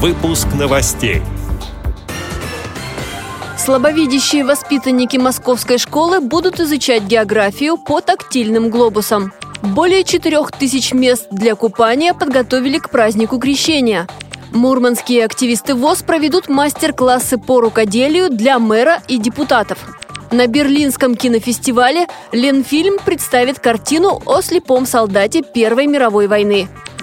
Выпуск новостей. Слабовидящие воспитанники московской школы будут изучать географию по тактильным глобусам. Более четырех тысяч мест для купания подготовили к празднику Крещения. Мурманские активисты ВОЗ проведут мастер-классы по рукоделию для мэра и депутатов. На Берлинском кинофестивале Ленфильм представит картину о слепом солдате Первой мировой войны.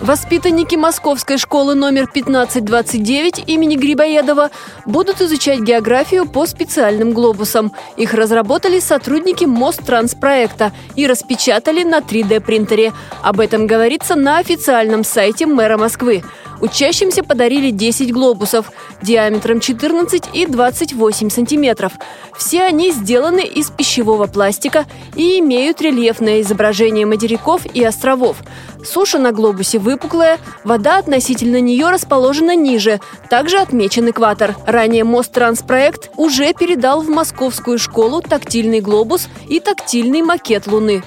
Воспитанники Московской школы номер 1529 имени Грибоедова будут изучать географию по специальным глобусам. Их разработали сотрудники Мосттранс-проекта и распечатали на 3D-принтере. Об этом говорится на официальном сайте мэра Москвы. Учащимся подарили 10 глобусов диаметром 14 и 28 сантиметров. Все они сделаны из пищевого пластика и имеют рельефное изображение материков и островов. Суша на глобусе выпуклая, вода относительно нее расположена ниже, также отмечен экватор. Ранее Мосттранс-проект уже передал в московскую школу тактильный глобус и тактильный макет Луны.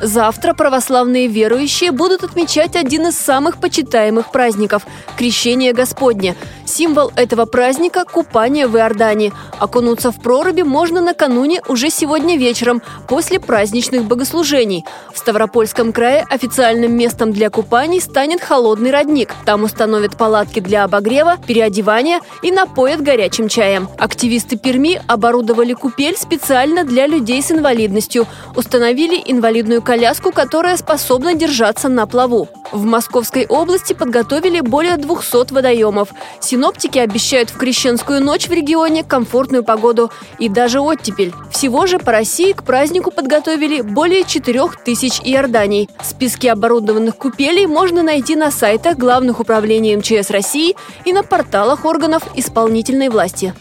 Завтра православные верующие будут отмечать один из самых почитаемых праздников – Крещение Господне. Символ этого праздника – купание в Иордане. Окунуться в проруби можно накануне уже сегодня вечером, после праздничных богослужений. В Ставропольском крае официальным местом для купаний станет холодный родник. Там установят палатки для обогрева, переодевания и напоят горячим чаем. Активисты Перми оборудовали купель специально для людей с инвалидностью. Установили инвалидную коляску, которая способна держаться на плаву. В Московской области подготовили более 200 водоемов. Синоптики обещают в крещенскую ночь в регионе комфортную погоду и даже оттепель. Всего же по России к празднику подготовили более 4 тысяч иорданий. Списки оборудованных купелей можно найти на сайтах главных управлений МЧС России и на порталах органов исполнительной власти.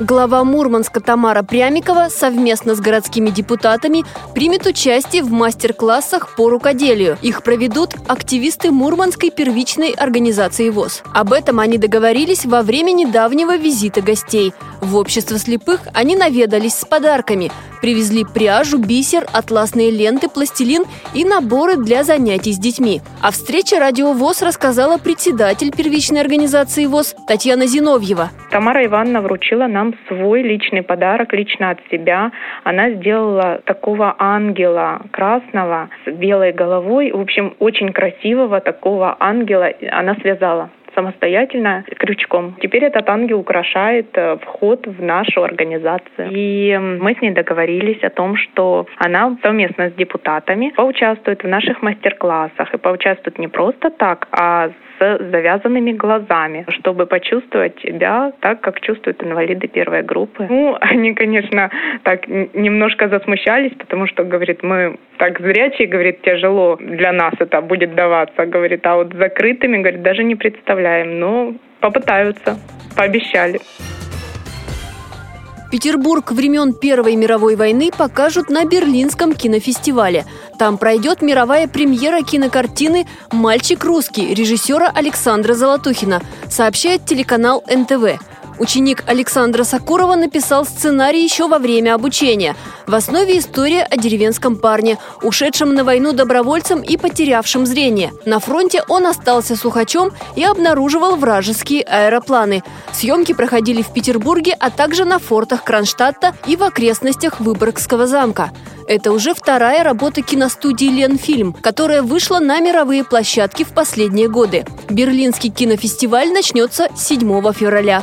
Глава Мурманска Тамара Прямикова совместно с городскими депутатами примет участие в мастер-классах по рукоделию. Их проведут активисты Мурманской первичной организации ВОЗ. Об этом они договорились во время недавнего визита гостей. В общество слепых они наведались с подарками – Привезли пряжу, бисер, атласные ленты, пластилин и наборы для занятий с детьми. О встрече «Радио ВОЗ» рассказала председатель первичной организации ВОЗ Татьяна Зиновьева. Тамара Ивановна вручила нам свой личный подарок лично от себя. Она сделала такого ангела красного с белой головой. В общем, очень красивого такого ангела она связала самостоятельно крючком. Теперь этот ангел украшает э, вход в нашу организацию. И мы с ней договорились о том, что она совместно с депутатами поучаствует в наших мастер-классах и поучаствует не просто так, а с завязанными глазами, чтобы почувствовать себя так, как чувствуют инвалиды первой группы. Ну, они, конечно, так немножко засмущались, потому что, говорит, мы так зрячие, говорит, тяжело для нас это будет даваться, говорит, а вот закрытыми, говорит, даже не представляем, но попытаются, пообещали. Петербург времен Первой мировой войны покажут на Берлинском кинофестивале. Там пройдет мировая премьера кинокартины «Мальчик русский» режиссера Александра Золотухина, сообщает телеканал НТВ. Ученик Александра Сакурова написал сценарий еще во время обучения. В основе история о деревенском парне, ушедшем на войну добровольцем и потерявшем зрение. На фронте он остался сухачом и обнаруживал вражеские аэропланы. Съемки проходили в Петербурге, а также на фортах Кронштадта и в окрестностях Выборгского замка. Это уже вторая работа киностудии «Ленфильм», которая вышла на мировые площадки в последние годы. Берлинский кинофестиваль начнется 7 февраля.